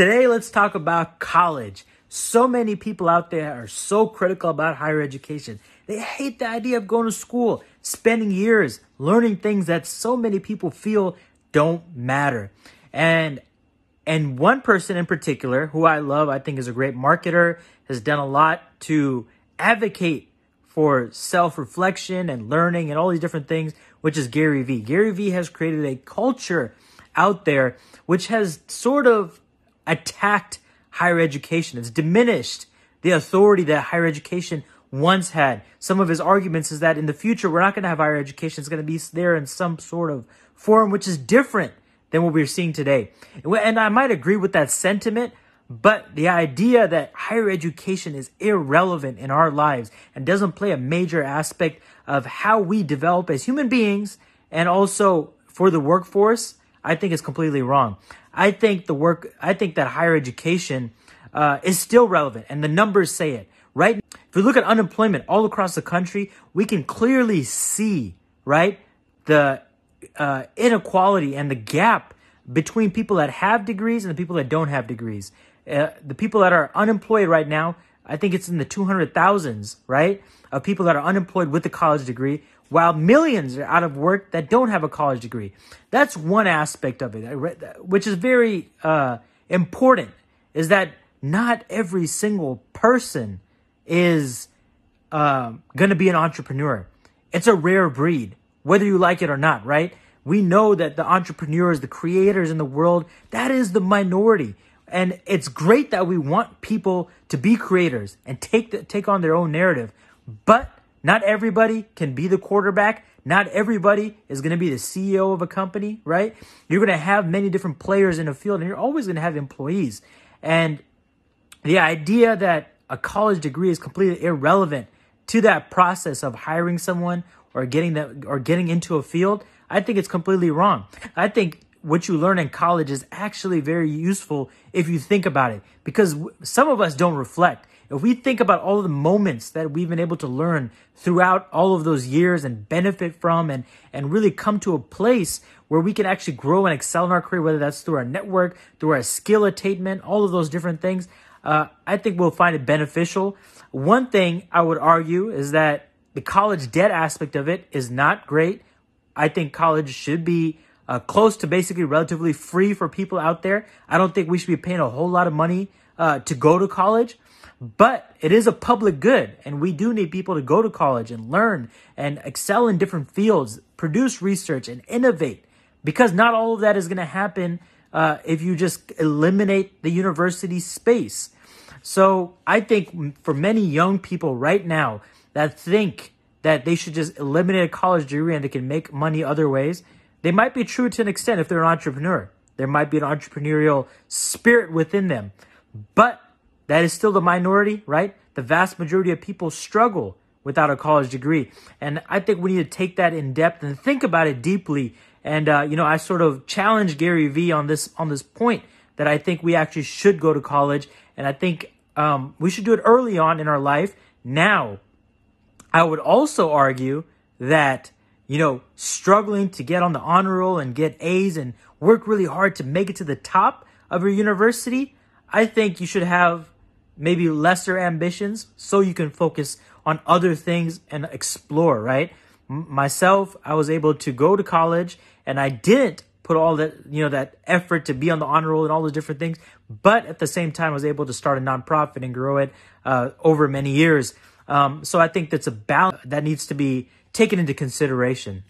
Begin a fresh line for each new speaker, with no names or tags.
Today, let's talk about college. So many people out there are so critical about higher education. They hate the idea of going to school, spending years learning things that so many people feel don't matter. And and one person in particular who I love, I think is a great marketer, has done a lot to advocate for self-reflection and learning and all these different things, which is Gary Vee. Gary Vee has created a culture out there which has sort of attacked higher education. It's diminished the authority that higher education once had. Some of his arguments is that in the future, we're not going to have higher education. It's going to be there in some sort of form, which is different than what we're seeing today. And I might agree with that sentiment, but the idea that higher education is irrelevant in our lives and doesn't play a major aspect of how we develop as human beings and also for the workforce, I think is completely wrong. I think the work, I think that higher education uh, is still relevant, and the numbers say it. Right? If we look at unemployment all across the country, we can clearly see right the uh, inequality and the gap between people that have degrees and the people that don't have degrees. Uh, the people that are unemployed right now, I think it's in the 200,000s, right? Of people that are unemployed with a college degree, while millions are out of work that don't have a college degree. That's one aspect of it, which is very uh, important, is that not every single person is uh, going to be an entrepreneur. It's a rare breed, whether you like it or not, right? We know that the entrepreneurs, the creators in the world, that is the minority. And it's great that we want people to be creators and take the, take on their own narrative. But not everybody can be the quarterback. Not everybody is going to be the CEO of a company, right? You're going to have many different players in a field and you're always going to have employees. And the idea that a college degree is completely irrelevant to that process of hiring someone or getting that or getting into a field, I think it's completely wrong. I think what you learn in college is actually very useful if you think about it because some of us don't reflect if we think about all the moments that we've been able to learn throughout all of those years and benefit from and, and really come to a place where we can actually grow and excel in our career, whether that's through our network, through our skill attainment, all of those different things, uh, I think we'll find it beneficial. One thing I would argue is that the college debt aspect of it is not great. I think college should be uh, close to basically relatively free for people out there. I don't think we should be paying a whole lot of money uh, to go to college. But it is a public good, and we do need people to go to college and learn and excel in different fields, produce research, and innovate. Because not all of that is going to happen uh, if you just eliminate the university space. So I think for many young people right now that think that they should just eliminate a college degree and they can make money other ways, they might be true to an extent if they're an entrepreneur. There might be an entrepreneurial spirit within them. But that is still the minority, right? The vast majority of people struggle without a college degree. And I think we need to take that in depth and think about it deeply. And, uh, you know, I sort of challenge Gary Vee on this, on this point that I think we actually should go to college. And I think, um, we should do it early on in our life. Now, I would also argue that, you know, struggling to get on the honor roll and get A's and work really hard to make it to the top of your university, I think you should have maybe lesser ambitions so you can focus on other things and explore, right? Myself, I was able to go to college and I didn't put all that, you know, that effort to be on the honor roll and all those different things. But at the same time, I was able to start a nonprofit and grow it uh, over many years. Um, so I think that's a balance that needs to be taken into consideration.